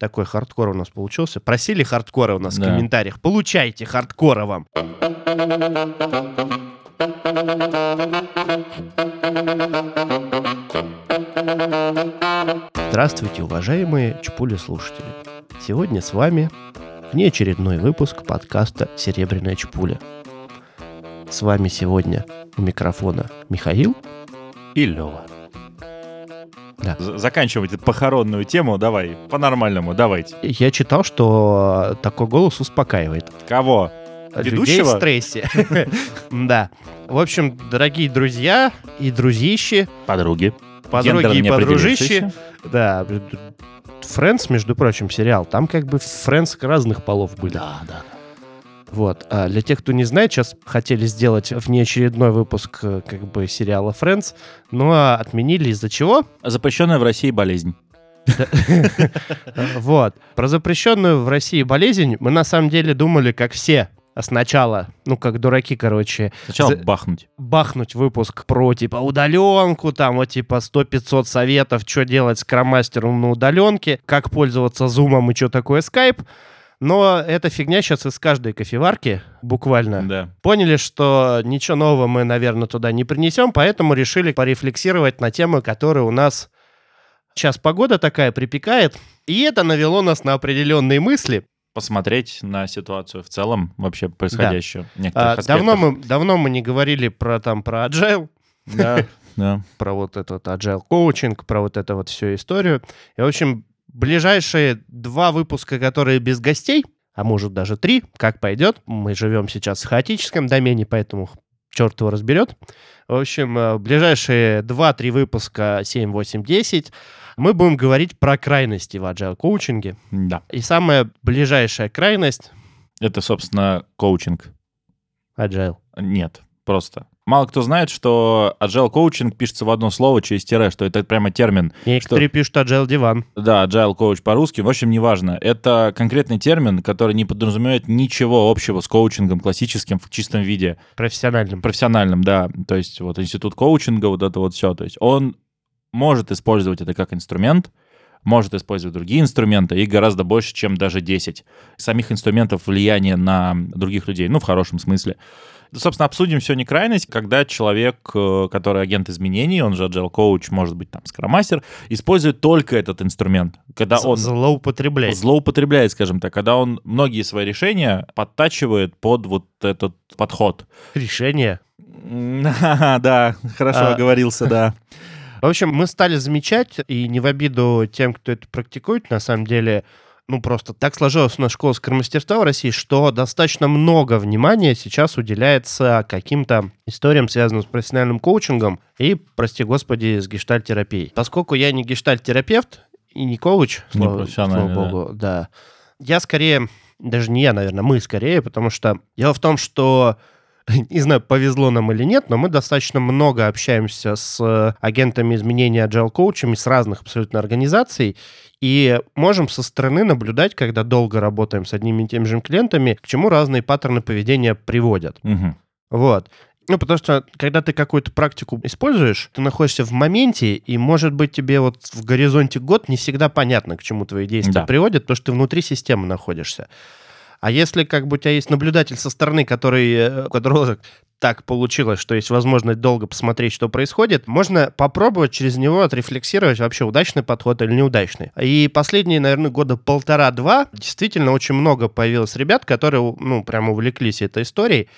Такой хардкор у нас получился. Просили хардкора у нас Да. в комментариях. Получайте хардкора вам. Здравствуйте, уважаемые Чпули слушатели. Сегодня с вами внеочередной выпуск подкаста «Серебряная Чпуля». С вами сегодня у микрофона Михаил. И Лева. Да. З- Заканчивайте похоронную тему, давай, по-нормальному, давайте. Я читал, что такой голос успокаивает. Кого? Людей в Ведущего? стрессе. Да. В общем, дорогие друзья и друзищи, Подруги. подруги и подружищи. Да. Френдс, между прочим, сериал. Там как бы Френдс разных полов были. Да, да. Вот. А для тех, кто не знает, сейчас хотели сделать внеочередной выпуск э, как бы сериала Friends, но отменили из-за чего? Запрещенная в России болезнь. Вот. Про запрещенную в России болезнь мы на самом деле думали, как все а сначала, ну, как дураки, короче, Сначала За- бахнуть. бахнуть выпуск про, типа, удаленку, там, вот, типа, 100-500 советов, что делать с кромастером на удаленке, как пользоваться зумом и что такое скайп. Но эта фигня сейчас из каждой кофеварки, буквально. Да. Поняли, что ничего нового мы, наверное, туда не принесем, поэтому решили порефлексировать на темы, которые у нас сейчас погода такая припекает. И это навело нас на определенные мысли. Посмотреть на ситуацию в целом, вообще происходящую. некоторых А, давно, мы, давно мы не говорили про, там, про agile, Да, да. про вот этот agile коучинг, про вот эту вот всю историю. И, в общем, ближайшие два выпуска, которые без гостей, а может даже три, как пойдет. Мы живем сейчас в хаотическом домене, поэтому черт его разберет. В общем, э, ближайшие 2-3 выпуска 7, 8, 10 мы будем говорить про крайности в agile коучинге. Да. И самая ближайшая крайность Это, собственно, коучинг. agile. Нет, просто. Мало кто знает, что agile коучинг пишется в одно слово через тире, что это прямо термин. Некоторые пишут agile диван. Да, agile коуч по-русски, в общем, неважно. Это конкретный термин, который не подразумевает ничего общего с коучингом классическим в чистом виде. Профессиональным. Профессиональным, да. То есть вот институт коучинга, вот это вот все. То есть он может использовать это как инструмент, может использовать другие инструменты и гораздо больше, чем даже 10 самих инструментов влияния на других людей, ну, в хорошем смысле. Собственно, обсудим сегодня крайность, когда человек, э, который агент изменений, он же agile коуч, может быть, там, скромастер, использует только этот инструмент. Когда он Злоупотребляет. злоупотребляет, скажем так, когда он многие свои решения подтачивает под вот этот подход. Решение. Да, хорошо А. оговорился, да. В общем, мы стали замечать, и не в обиду тем, кто это практикует, на самом деле, ну просто так сложилась у нас школа скромастерства в России, что достаточно много внимания сейчас уделяется каким-то историям, связанным с профессиональным коучингом и, прости господи, с гештальтерапией. Поскольку я не гештальтерапевт и не коуч, Не слава, слава богу, да. Я скорее, даже не я, наверное, мы скорее, потому что дело в том, что не знаю, повезло нам или нет, но мы достаточно много общаемся с э, агентами изменения agile коучами с разных абсолютно организаций и можем со стороны наблюдать, когда долго работаем с одними и теми же клиентами, к чему разные паттерны поведения приводят. Мгм. Вот. Ну, потому что, когда ты какую-то практику используешь, ты находишься в моменте, и, может быть, тебе вот в горизонте год не всегда понятно, к чему твои действия Да. приводят, потому что ты внутри системы находишься. А если как бы у тебя есть наблюдатель со стороны, который, э, у которого так получилось, что есть возможность долго посмотреть, что происходит, можно попробовать через него отрефлексировать вообще удачный подход или неудачный. И последние, наверное, года полтора-два действительно очень много появилось ребят, которые, ну, прям увлеклись этой историей.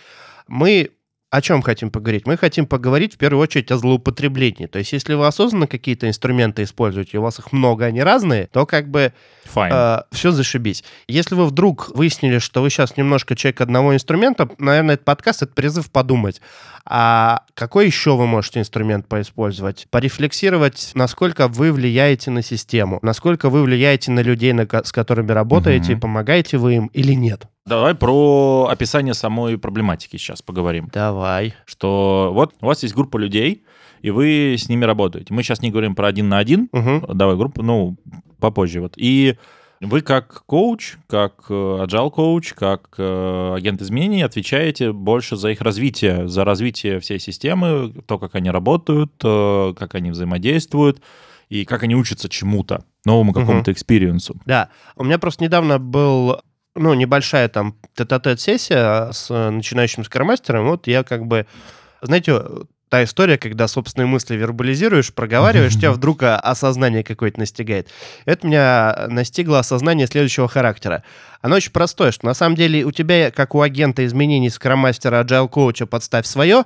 Мы о чем хотим поговорить? Мы хотим поговорить в первую очередь о злоупотреблении. То есть, если вы осознанно какие-то инструменты используете, у вас их много, они разные, то как бы Файн. все зашибись. Если вы вдруг выяснили, что вы сейчас немножко человек одного инструмента, наверное, этот подкаст — это призыв подумать, а какой еще вы можете инструмент поиспользовать? Порефлексировать, насколько вы влияете на систему, насколько вы влияете на людей, на с которыми работаете, Мгм. помогаете вы им или нет. Давай про описание самой проблематики сейчас поговорим. Давай. Что вот у вас есть группа людей, и вы с ними работаете. Мы сейчас не говорим про один на один, Мгм. давай группу, ну, попозже вот. И вы как коуч, как э, agile коуч, как э, агент изменений отвечаете больше за их развитие, за развитие всей системы, то, как они работают, э, как они взаимодействуют и как они учатся чему-то. новому какому-то experience у. Да. У меня просто недавно был ну, небольшая там тет сессия с начинающим scrum мастером. Вот я как бы, знаете, та история, когда собственные мысли вербализируешь, проговариваешь, тебя вдруг осознание какое-то настигает. Это меня настигло осознание следующего характера. Оно очень простое, что на самом деле у тебя, как у агента изменений скромастера, agile коуча, подставь свое,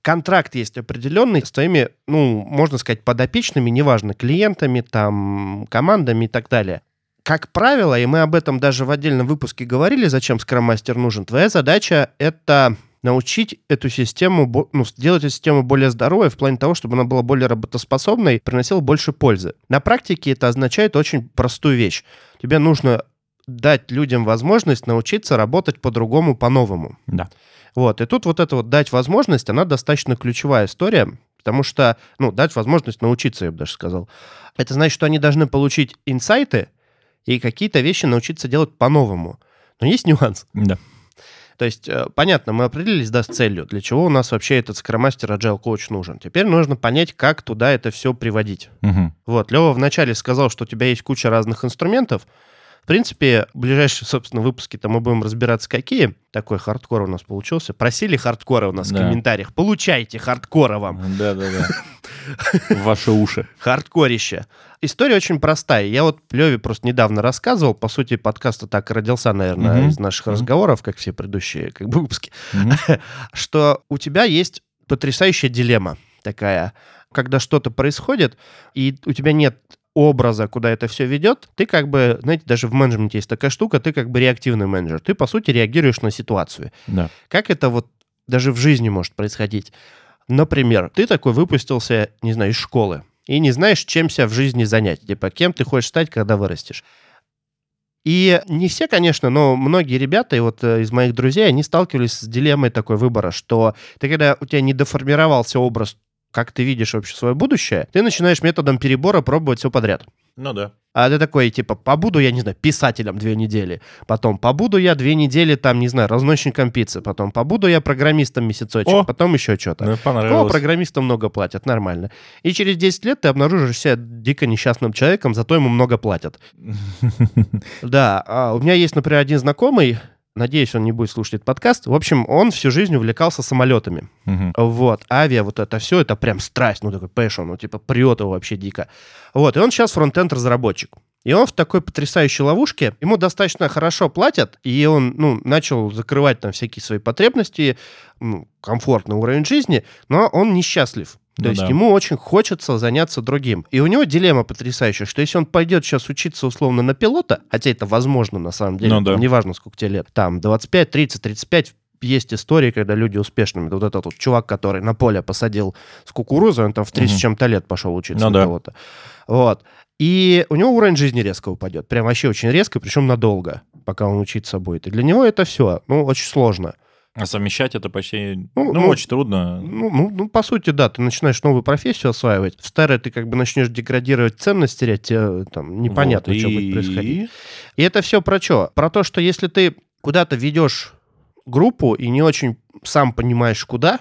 контракт есть определенный с твоими, ну, можно сказать, подопечными, неважно, клиентами, там, командами и так далее. Как правило, и мы об этом даже в отдельном выпуске говорили, зачем скроммастер нужен, твоя задача — это научить эту систему, ну, сделать эту систему более здоровой в плане того, чтобы она была более работоспособной, приносила больше пользы. На практике это означает очень простую вещь. Тебе нужно дать людям возможность научиться работать по-другому, по-новому. Да. Вот, и тут вот это вот дать возможность, она достаточно ключевая история, потому что, ну, дать возможность научиться, я бы даже сказал. Это значит, что они должны получить инсайты и какие-то вещи научиться делать по-новому. Но есть нюанс. Да. То есть, э, понятно, мы определились, да, с целью, для чего у нас вообще этот скромастер Agile Coach нужен. Теперь нужно понять, как туда это все приводить. Угу. Вот, Лева вначале сказал, что у тебя есть куча разных инструментов. В принципе, в ближайшие, собственно, выпуски-то мы будем разбираться, какие. Такой хардкор у нас получился. Просили хардкора у нас Да. в комментариях. Получайте хардкора вам. Да-да-да. Ваши уши. Хардкорище. История очень простая. Я вот Леве просто недавно рассказывал. По сути, подкаст так и родился, наверное, из наших разговоров, как все предыдущие как бы, выпуски. Что у тебя есть потрясающая дилемма такая. Когда что-то происходит, и у тебя нет образа, куда это все ведет, ты как бы, знаете, даже в менеджменте есть такая штука, ты как бы реактивный менеджер. Ты, по сути, реагируешь на ситуацию. Да. Как это вот даже в жизни может происходить? Например, ты такой выпустился, не знаю, из школы, и не знаешь, чем себя в жизни занять. Типа, кем ты хочешь стать, когда вырастешь. И не все, конечно, но многие ребята, и вот э, из моих друзей, они сталкивались с дилеммой такой выбора, что ты, когда у тебя не доформировался образ, как ты видишь вообще свое будущее, ты начинаешь методом перебора пробовать все подряд. Ну да. А ты такой, типа, побуду я, не знаю, писателем две недели, потом побуду я две недели, там, не знаю, разносчиком пиццы, потом побуду я программистом месяцочек, О! потом еще что-то. Ну, О, понравилось. программистам много платят, нормально. И через 10 лет ты обнаружишь себя дико несчастным человеком, зато ему много платят. Да, а у меня есть, например, один знакомый, надеюсь, он не будет слушать этот подкаст. В общем, он всю жизнь увлекался самолетами. Мгм. Вот, авиа, вот это все, это прям страсть, ну такой passion, ну типа прет его вообще дико. Вот, и он сейчас фронтенд разработчик. И он в такой потрясающей ловушке, ему достаточно хорошо платят, и он, ну, начал закрывать там всякие свои потребности, ну, комфортный уровень жизни, но он несчастлив. То Ну есть да. ему очень хочется заняться другим. И у него дилемма потрясающая, что если он пойдет сейчас учиться условно на пилота, хотя это возможно на самом деле, Ну да. неважно сколько тебе лет, там 25, 30, 35, есть истории, когда люди успешными. Вот этот вот чувак, который на поле посадил с кукурузой, он там в 30 с Мгм. чем-то лет пошел учиться Ну на да. пилота. Вот. И у него уровень жизни резко упадет. Прям вообще очень резко, причем надолго, пока он учиться будет. И для него это все, ну, очень сложно. А совмещать это почти, Ну, ну, ну, очень трудно. Ну, ну, ну, по сути, да, ты начинаешь новую профессию осваивать. В старой ты как бы начнешь деградировать, ценность терять, тебе, там непонятно, Вот, что и- будет происходить. И это все про что? Про то, что если ты куда-то ведешь группу и не очень сам понимаешь, куда,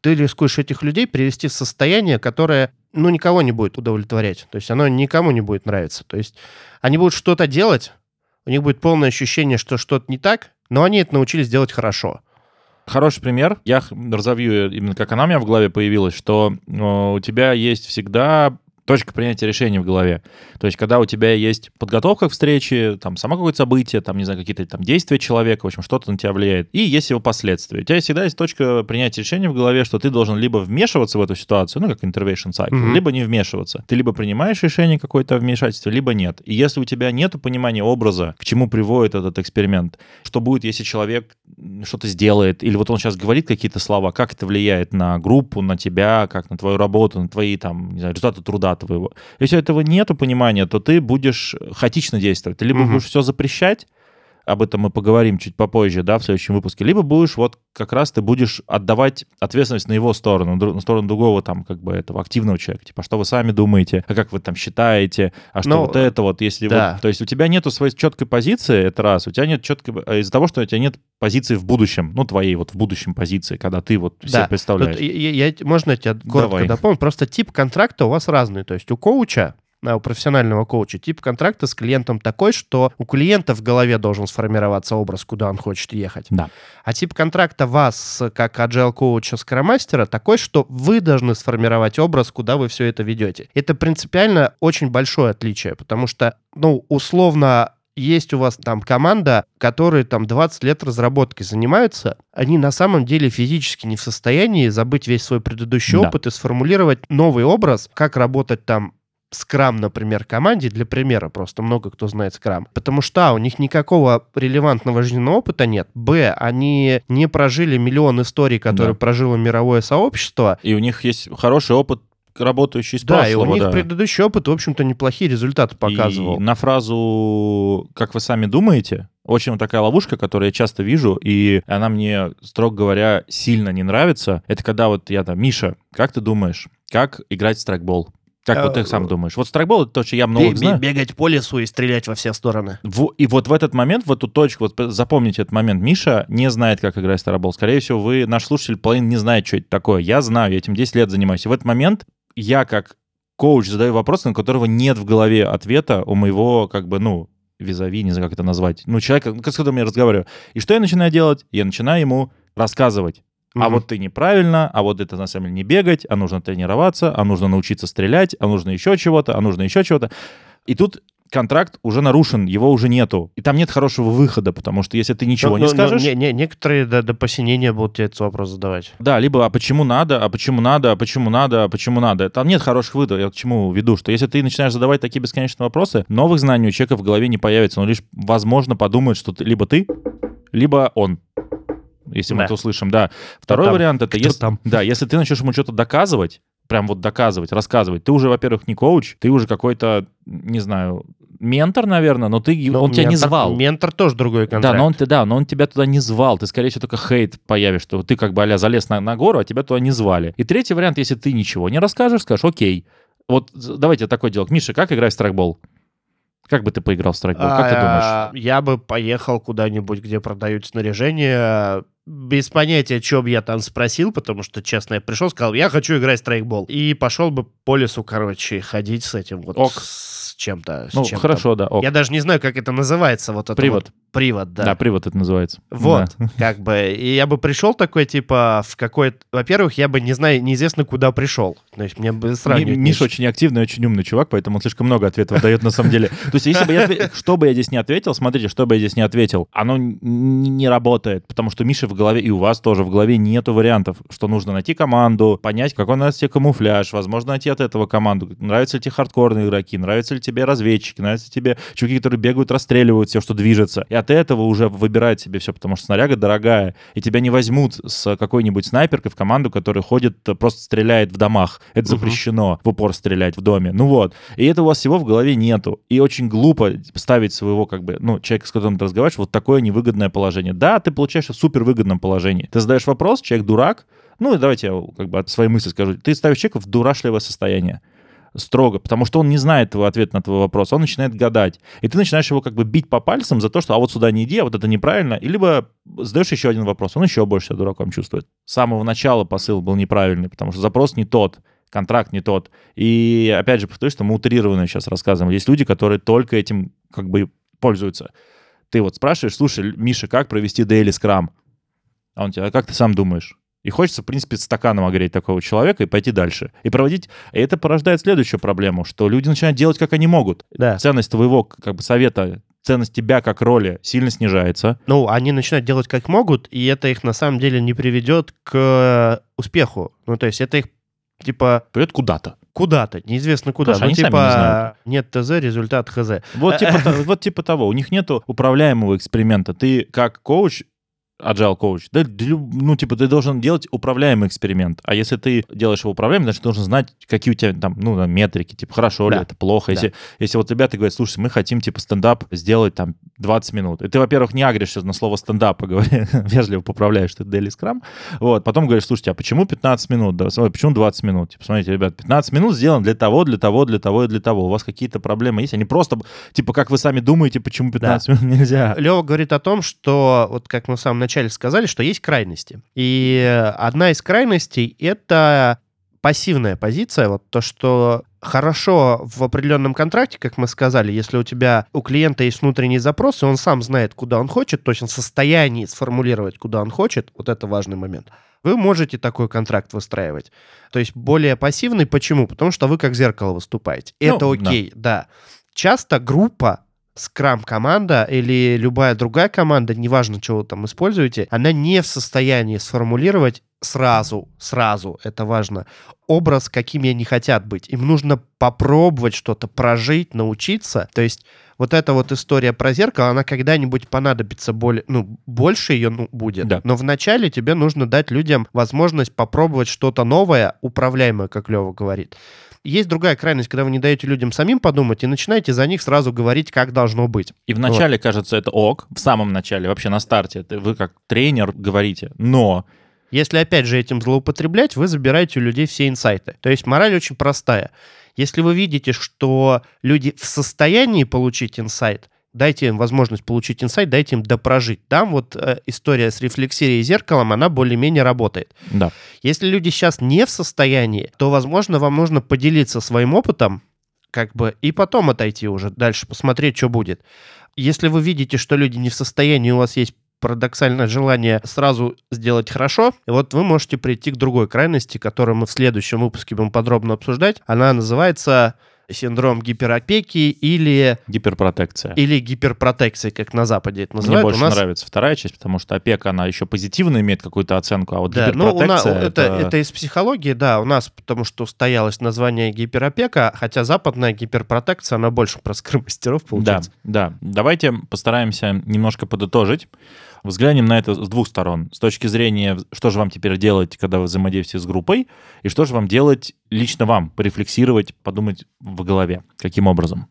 ты рискуешь этих людей привести в состояние, которое, ну, никого не будет удовлетворять. То есть оно никому не будет нравиться. То есть они будут что-то делать, у них будет полное ощущение, что что-то не так, но они это научились делать хорошо. Хороший пример. Я разовью именно как она у меня в голове появилась, что э, у тебя есть всегда точка принятия решений в голове. То есть, когда у тебя есть подготовка к встрече, там, само какое-то событие, там, не знаю, какие-то там действия человека, в общем, что-то на тебя влияет, и есть его последствия. У тебя всегда есть точка принятия решения в голове, что ты должен либо вмешиваться в эту ситуацию, ну, как intervention cycle, Мгм. либо не вмешиваться. Ты либо принимаешь решение какое-то вмешательство, либо нет. И если у тебя нет понимания образа, к чему приводит этот эксперимент, что будет, если человек что-то сделает, или вот он сейчас говорит какие-то слова, как это влияет на группу, на тебя, как на твою работу, на твои там, не знаю, результаты труда твоего. Если этого нету понимания, то ты будешь хаотично действовать. Ты либо Мгм. будешь все запрещать, об этом мы поговорим чуть попозже, да, в следующем выпуске, либо будешь вот как раз ты будешь отдавать ответственность на его сторону, на сторону другого там как бы этого активного человека, типа, а что вы сами думаете, а как вы там считаете, а что Ну, вот это вот, если да. вот, то есть у тебя нету своей четкой позиции, это раз, у тебя нет четкой, а из-за того, что у тебя нет позиции в будущем, ну, твоей вот в будущем позиции, когда ты вот себе Да. представляешь. Вот я- я- я- можно я тебя коротко Давай. дополню? Просто тип контракта у вас разный. То есть у коуча, у профессионального коуча, тип контракта с клиентом такой, что у клиента в голове должен сформироваться образ, куда он хочет ехать. Да. А тип контракта вас, как agile коуча скромастера, такой, что вы должны сформировать образ, куда вы все это ведете. Это принципиально очень большое отличие, потому что, ну, условно, есть у вас там команда, которые там 20 лет разработкой занимаются, они на самом деле физически не в состоянии забыть весь свой предыдущий Да. опыт и сформулировать новый образ, как работать там скрам, например, команде, для примера, просто много кто знает скрам. Потому что, а, у них никакого релевантного жизненного опыта нет. Б, они не прожили миллион историй, которые Да. прожило мировое сообщество. И у них есть хороший опыт, работающий с Да, и у прошлого, них да. предыдущий опыт, в общем-то, неплохие результаты показывал. И на фразу «как вы сами думаете» очень вот такая ловушка, которую я часто вижу, и она мне, строго говоря, сильно не нравится. Это когда вот я там, Миша, как ты думаешь, как играть в страйкбол? Как вот ты сам Э, думаешь? Вот страйкбол — это то, что я много бе- знаю. Бегать по лесу и стрелять во все стороны. Во- И вот в этот момент, в эту точку, вот запомните этот момент, Миша не знает, как играть в страйкбол. Скорее всего, вы, наш слушатель, половина не знает, что это такое. Я знаю, я этим 10 лет занимаюсь. И в этот момент я, как коуч, задаю вопрос, на которого нет в голове ответа у моего, как бы, ну, визави, не знаю, как это назвать, ну, человека, с которым я разговариваю. И что я начинаю делать? Я начинаю ему рассказывать. А Мгм. вот ты неправильно, а вот это на самом деле не бегать, а нужно тренироваться, а нужно научиться стрелять, а нужно еще чего-то, а нужно еще чего-то. И тут контракт уже нарушен, его уже нету. И там нет хорошего выхода, потому что если ты ничего Ну, не ну, ну, скажешь... не- не- некоторые до, до посинения будут тебе этот вопрос задавать. Да, либо а почему надо, а почему надо, а почему надо, а почему надо. Там нет хороших выходов. Я к чему веду, что если ты начинаешь задавать такие бесконечные вопросы, новых знаний у человека в голове не появится. Он лишь, возможно, подумает, что ты, либо ты, либо он. Если мы Да. это услышим, да. Второй там? вариант это Кто если, там? да, если ты начнешь ему что-то доказывать, прям вот доказывать, рассказывать, ты уже, во-первых, не коуч, ты уже какой-то, не знаю, ментор, наверное, но ты, Ну, он тебя не ментор- звал. Ментор тоже другой контракт. Да, но он, да, но он тебя туда не звал. Ты, скорее всего, только хейт появишь, что ты как бы а залез на, на гору, а тебя туда не звали. И третий вариант, если ты ничего не расскажешь, скажешь, окей. Вот давайте такой делать. Миша, как играть в страйкбол? Как бы ты поиграл в страйкбол? Как ты думаешь? А, Я бы поехал куда-нибудь, где продают снаряжение, без понятия, что бы я там спросил, потому что, честно, я пришел, сказал, я хочу играть в страйкбол. И пошел бы по лесу, короче, ходить с этим вот, Ок. с чем-то. Ну, чем-то. хорошо, да. ок. Я даже не знаю, как это называется. Вот это Привод. вот привод, да. Да. привод это называется. Вот, Да. как бы, и я бы пришел такой, типа, в какой-то... Во-первых, я бы, не знаю, неизвестно, куда пришел. То есть мне бы сравнивать... Миша очень активный, очень умный чувак, поэтому он слишком много ответов дает на самом деле. То есть, если бы я, что бы я здесь не ответил, смотрите, что бы я здесь не ответил, оно не работает, потому что Миша в голове, и у вас тоже в голове нету вариантов, что нужно найти команду, понять, какой нравится тебе камуфляж, возможно, найти от этого команду, нравятся ли тебе хардкорные игроки, нравятся ли тебе разведчики, нравятся тебе чуваки, которые бегают, расстреливают все, что движется. И от этого уже выбирать себе все, потому что снаряга дорогая, и тебя не возьмут с какой-нибудь снайперкой в команду, которая ходит, э, просто стреляет в домах. Это Мгм. запрещено в упор стрелять в доме. Ну вот. И это у вас всего в голове нету. И очень глупо ставить своего, как бы, ну, человека, с которым ты разговариваешь, вот такое невыгодное положение. Да, ты получаешь в супервыгодном положении. Ты задаешь вопрос, человек дурак, ну, и давайте я как бы от своей мысли скажу. Ты ставишь человека в дурашливое состояние строго, потому что он не знает твой ответ на твой вопрос, он начинает гадать. И ты начинаешь его как бы бить по пальцам за то, что а вот сюда не иди, а вот это неправильно, и либо задаешь еще один вопрос, он еще больше себя дураком чувствует. С самого начала посыл был неправильный, потому что запрос не тот, контракт не тот. И опять же повторюсь, что мы утрированно сейчас рассказываем. Есть люди, которые только этим как бы пользуются. Ты вот спрашиваешь, слушай, Миша, как провести daily скрам? А он тебе, а как ты сам думаешь? И хочется, в принципе, стаканом огреть такого человека и пойти дальше. И проводить... И это порождает следующую проблему, что люди начинают делать, как они могут. Да. Ценность твоего как бы совета, ценность тебя как роли сильно снижается. Ну, они начинают делать как могут, и это их на самом деле не приведет к успеху. Ну, то есть это их, типа, Придет куда-то. куда-то, неизвестно куда. Что ну, они сами не знают. типа, нет ТЗ, результат ХЗ. Вот типа, вот типа того. У них нету управляемого эксперимента. Ты как коуч agile коуч, да, ну, типа, ты должен делать управляемый эксперимент. А если ты делаешь его управляемый, значит, ты должен знать, какие у тебя там, ну, метрики, типа, хорошо ли Да. это, плохо. Если, если вот ребята говорят, слушай, мы хотим, типа, стендап сделать там 20 минут. И ты, во-первых, не агришься на слово стендап, а говори, вежливо поправляешь, это daily scrum. Вот, потом говоришь, слушайте, а почему 15 минут? Да, почему 20 минут? Типа, смотрите, ребят, 15 минут сделано для того, для того, для того и для того. У вас какие-то проблемы есть? Они просто, типа, как вы сами думаете, почему 15 минут нельзя? Лева говорит о том, что, вот как мы в самом начале сказали, что есть крайности. И одна из крайностей — это пассивная позиция, вот то, что хорошо в определенном контракте, как мы сказали, если у тебя, у клиента есть внутренний запрос, и он сам знает, куда он хочет, то есть он в состоянии сформулировать, куда он хочет, вот это важный момент, вы можете такой контракт выстраивать. То есть более пассивный. Почему? Потому что вы как зеркало выступаете. Ну, Это окей, да. Часто группа скрам-команда или любая другая команда, неважно, чего вы там используете, она не в состоянии сформулировать сразу, сразу, это важно, образ, какими они хотят быть. Им нужно попробовать что-то прожить, научиться. То есть вот эта вот история про зеркало, она когда-нибудь понадобится более, ну, больше ее ну, будет. Да. Но вначале тебе нужно дать людям возможность попробовать что-то новое, управляемое, как Лева говорит. Есть другая крайность, когда вы не даете людям самим подумать и начинаете за них сразу говорить, как должно быть. И в начале кажется это ок, в самом начале, вообще на старте, вы как тренер говорите, но Если, опять же, этим злоупотреблять, вы забираете у людей все инсайты. То есть мораль очень простая. Если вы видите, что люди в состоянии получить инсайт, дайте им возможность получить инсайт, дайте им допрожить. Там вот э, история с рефлексией и зеркалом, она более-менее работает. да. Если люди сейчас не в состоянии, то, возможно, вам нужно поделиться своим опытом, как бы, и потом отойти уже дальше, посмотреть, что будет. Если вы видите, что люди не в состоянии, у вас есть парадоксальное желание сразу сделать хорошо, и вот вы можете прийти к другой крайности, которую мы в следующем выпуске будем подробно обсуждать. Она называется синдром гиперопеки или, Гиперпротекция. или гиперпротекция, как на Западе это Мне называют. больше у нас нравится вторая часть, потому что опека, она еще позитивно имеет какую-то оценку, а вот Да, ну, у нас, гиперпротекция это, это из психологии, да, у нас, потому что устоялось название гиперопека, хотя западная гиперпротекция, она больше про скрымастеров Да, получается. да. Давайте постараемся немножко подытожить. Взглянем на это с двух сторон. С точки зрения, что же вам теперь делать, когда вы взаимодействуете с группой, и что же вам делать лично вам, порефлексировать, подумать в голове, каким образом.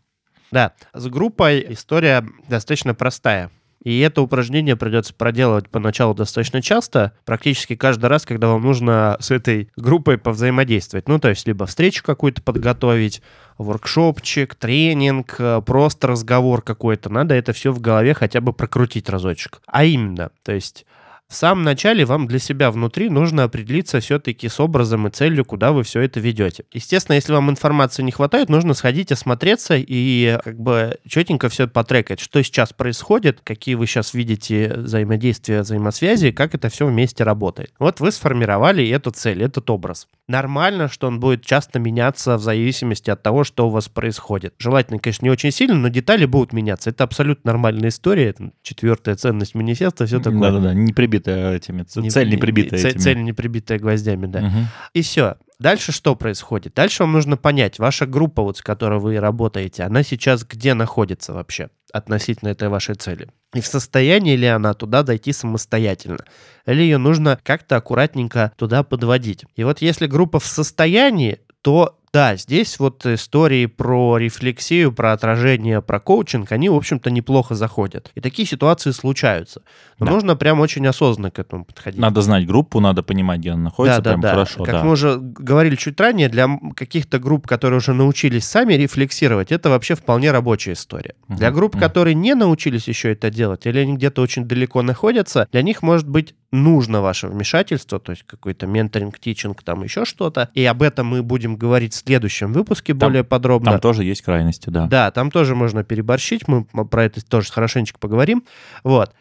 Да, с группой история достаточно простая. И это упражнение придется проделывать поначалу достаточно часто, практически каждый раз, когда вам нужно с этой группой повзаимодействовать. Ну, то есть, либо встречу какую-то подготовить, воркшопчик, тренинг, э, просто разговор какой-то. Надо это все в голове хотя бы прокрутить разочек. А именно, то есть в самом начале вам для себя внутри нужно определиться все-таки с образом и целью, куда вы все это ведете. Естественно, если вам информации не хватает, нужно сходить, осмотреться и как бы четенько все потрекать, что сейчас происходит, какие вы сейчас видите взаимодействия, взаимосвязи, как это все вместе работает. Вот вы сформировали эту цель, этот образ. Нормально, что он будет часто меняться в зависимости от того, что у вас происходит. Желательно, конечно, не очень сильно, но детали будут меняться. Это абсолютно нормальная история. Это четвертая ценность манифеста, все такое. Да-да-да, не прибитая этими, Не- цель не прибитая цель, этими. цель не прибитая гвоздями, да. Мгм. И все. Дальше что происходит? Дальше вам нужно понять, ваша группа, вот с которой вы работаете, она сейчас где находится вообще относительно этой вашей цели? И в состоянии ли она туда дойти самостоятельно? Или ее нужно как-то аккуратненько туда подводить? И вот если группа в состоянии, то да, здесь вот истории про рефлексию, про отражение, про коучинг, они, в общем-то, неплохо заходят. И такие ситуации случаются. Но Да. нужно прям очень осознанно к этому подходить. Надо знать группу, надо понимать, где она находится, прям хорошо, Как да. мы уже говорили чуть ранее, для каких-то групп, которые уже научились сами рефлексировать, это вообще вполне рабочая история. Мгм, Для групп, мгм. которые не научились еще это делать, или они где-то очень далеко находятся, для них может быть нужно ваше вмешательство, то есть какой-то менторинг, тичинг, там еще что-то. И об этом мы будем говорить в следующем выпуске Там- более подробно. Там тоже есть крайности, да. Да, там тоже можно переборщить, мы про это тоже хорошенечко поговорим. Вот.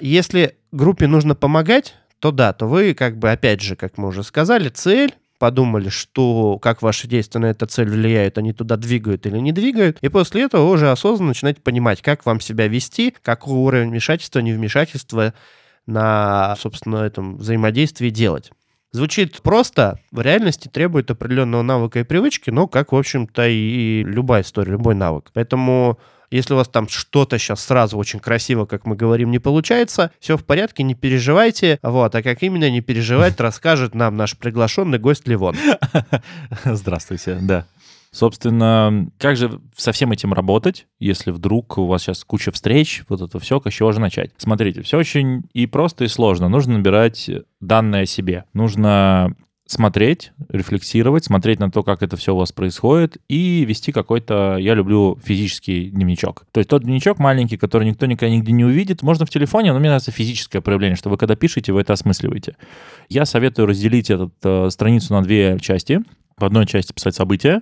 Если группе нужно помогать, то да, то вы как бы, опять же, как мы уже сказали, цель, подумали, что как ваши действия на эту цель влияют, они туда двигают или не двигают, и после этого вы уже осознанно начинаете понимать, как вам себя вести, какой уровень вмешательства, невмешательства на, собственно, этом взаимодействии делать. Звучит просто, в реальности требует определенного навыка и привычки, но как, в общем-то, и любая история, любой навык. Поэтому если у вас там что-то сейчас сразу очень красиво, как мы говорим, не получается, все в порядке, не переживайте. Вот, а как именно не переживать, расскажет нам наш приглашенный гость Ливон. Здравствуйте, да. Собственно, как же со всем этим работать, если вдруг у вас сейчас куча встреч, вот это все, с чего же начать? Смотрите, все очень и просто, и сложно. Нужно набирать данные о себе. Нужно смотреть, рефлексировать, смотреть на то, как это все у вас происходит, и вести какой-то, я люблю физический дневничок. То есть тот дневничок маленький, который никто никогда нигде не увидит, можно в телефоне, но мне нравится физическое проявление, что вы когда пишете, вы это осмысливаете. Я советую разделить эту э, страницу на две части. В одной части писать события,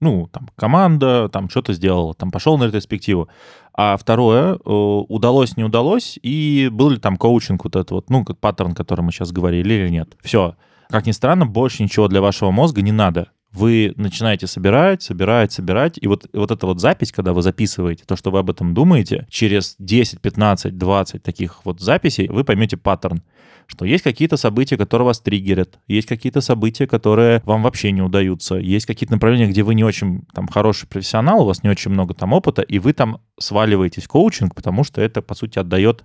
Ну, там, команда, там, что-то сделала, там, пошел на ретроспективу. А второе, э, удалось, не удалось, и был ли там коучинг вот этот вот, ну, паттерн, который мы сейчас говорили, или нет. Все. Как ни странно, больше ничего для вашего мозга не надо вы начинаете собирать, собирать, собирать, и вот, вот эта вот запись, когда вы записываете то, что вы об этом думаете, через 10, 15, 20 таких вот записей вы поймете паттерн, что есть какие-то события, которые вас триггерят, есть какие-то события, которые вам вообще не удаются, есть какие-то направления, где вы не очень там хороший профессионал, у вас не очень много там опыта, и вы там сваливаетесь в коучинг, потому что это, по сути, отдает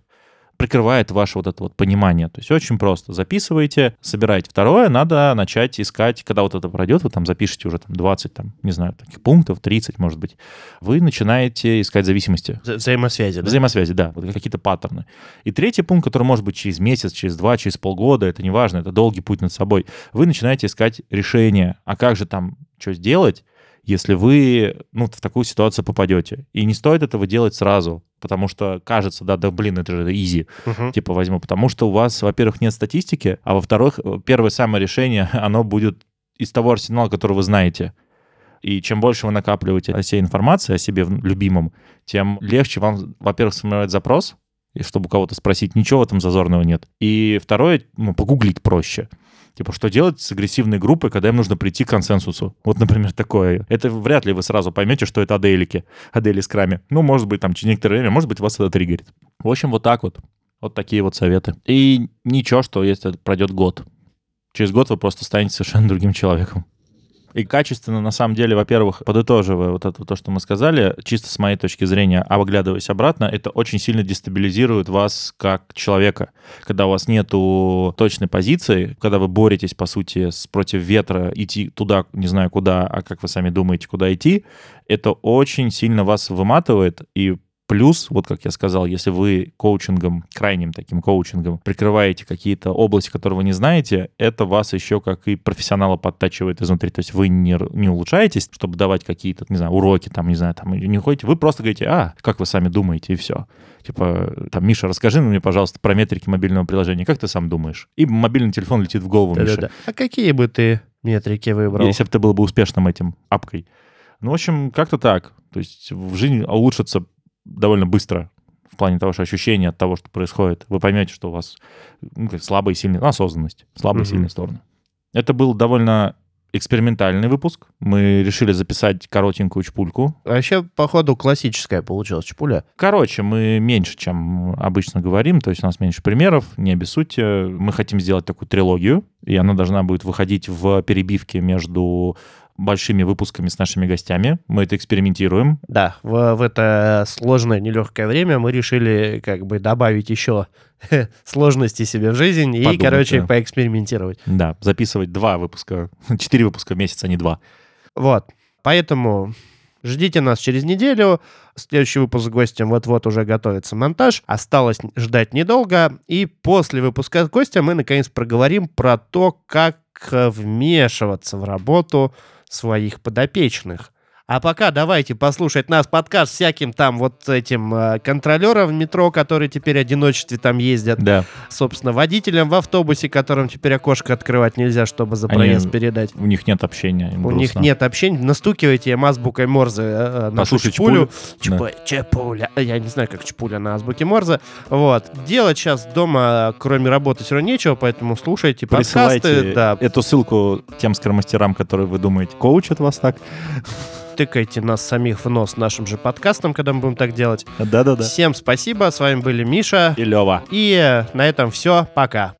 прикрывает ваше вот это вот понимание. То есть очень просто. Записываете, собираете. Второе, надо начать искать, когда вот это пройдет, вы там запишете уже там 20, там, не знаю, таких пунктов, 30, может быть, вы начинаете искать зависимости. Вза- взаимосвязи, да? Взаимосвязи, да, вот какие-то паттерны. И третий пункт, который может быть через месяц, через два, через полгода, это не важно, это долгий путь над собой. Вы начинаете искать решение. А как же там, что сделать? Если вы ну, в такую ситуацию попадете. И не стоит этого делать сразу, потому что кажется, да, да, блин, это же изи, Мгм. типа возьму, потому что у вас, во-первых, нет статистики, а во-вторых, первое самое решение, оно будет из того арсенала, который вы знаете. И чем больше вы накапливаете о себе информации, о себе любимом, тем легче вам, во-первых, сформировать запрос, и чтобы кого-то спросить, ничего в этом зазорного нет. И второе, ну, погуглить проще. Типа, что делать с агрессивной группой, когда им нужно прийти к консенсусу? Вот, например, такое. Это вряд ли вы сразу поймете, что это аделики, адели с крами. Ну, может быть, там, через некоторое время, может быть, вас это триггерит. В общем, вот так вот. Вот такие вот советы. И ничего, что если пройдет год. Через год вы просто станете совершенно другим человеком. И качественно, на самом деле, во-первых, подытоживая вот это то, что мы сказали, чисто с моей точки зрения, оглядываясь обратно, это очень сильно дестабилизирует вас как человека. Когда у вас нету точной позиции, когда вы боретесь, по сути, с, против ветра, идти туда, не знаю куда, а как вы сами думаете, куда идти, это очень сильно вас выматывает, и Плюс, вот как я сказал, если вы коучингом, крайним таким коучингом, прикрываете какие-то области, которые вы не знаете, это вас еще как и профессионала подтачивает изнутри. То есть вы не, не улучшаетесь, чтобы давать какие-то, не знаю, уроки, там, не знаю, там, не ходите. Вы просто говорите, а, как вы сами думаете, и все. Типа, там, Миша, расскажи мне, пожалуйста, про метрики мобильного приложения. Как ты сам думаешь? И мобильный телефон летит в голову Миши. Да-да-да. А какие бы ты метрики выбрал? Если бы ты был бы успешным этим апкой. Ну, в общем, как-то так. То есть в жизни улучшится довольно быстро в плане того, что ощущение от того, что происходит. Вы поймете, что у вас ну, слабые и сильные... ну, осознанность. Слабые и Мгм. сильные стороны. Это был довольно экспериментальный выпуск. Мы решили записать коротенькую чпульку. Вообще, походу, классическая получилась чпуля. Короче, мы меньше, чем обычно говорим, то есть у нас меньше примеров, не обессудьте. Мы хотим сделать такую трилогию, и она должна будет выходить в перебивке между большими выпусками с нашими гостями. Мы это экспериментируем. Да, в, в это сложное, нелегкое время мы решили как бы добавить еще сложности себе в жизнь и, Подумать, короче, да. поэкспериментировать. Да, записывать два выпуска, четыре выпуска в месяц, а не два. Вот, поэтому ждите нас через неделю. Следующий выпуск с гостем вот-вот уже готовится монтаж. Осталось ждать недолго. И после выпуска с гостем мы, наконец, проговорим про то, как вмешиваться в работу своих подопечных. А пока давайте послушать нас подкаст всяким там вот этим э, контролерам в метро, которые теперь в одиночестве там ездят. Да, Собственно, водителям в автобусе, которым теперь окошко открывать нельзя, чтобы за Они- проезд передать. у них нет общения. У них грустно. нет общения. Настукивайте им азбукой Морзе э, э, нашу Послушай чпулю. чпулю. Чпу- Чпуля. Я не знаю, как чпуля на азбуке Морзе. Вот. Делать сейчас дома, кроме работы, все равно нечего, поэтому слушайте подкасты. Присылайте Да, эту ссылку тем скромастерам, которые вы думаете, коучат вас так. Тыкайте нас самих в нос нашим же подкастом, когда мы будем так делать. Да-да-да. Всем спасибо. С вами были Миша. И Лева. И э, на этом все. Пока.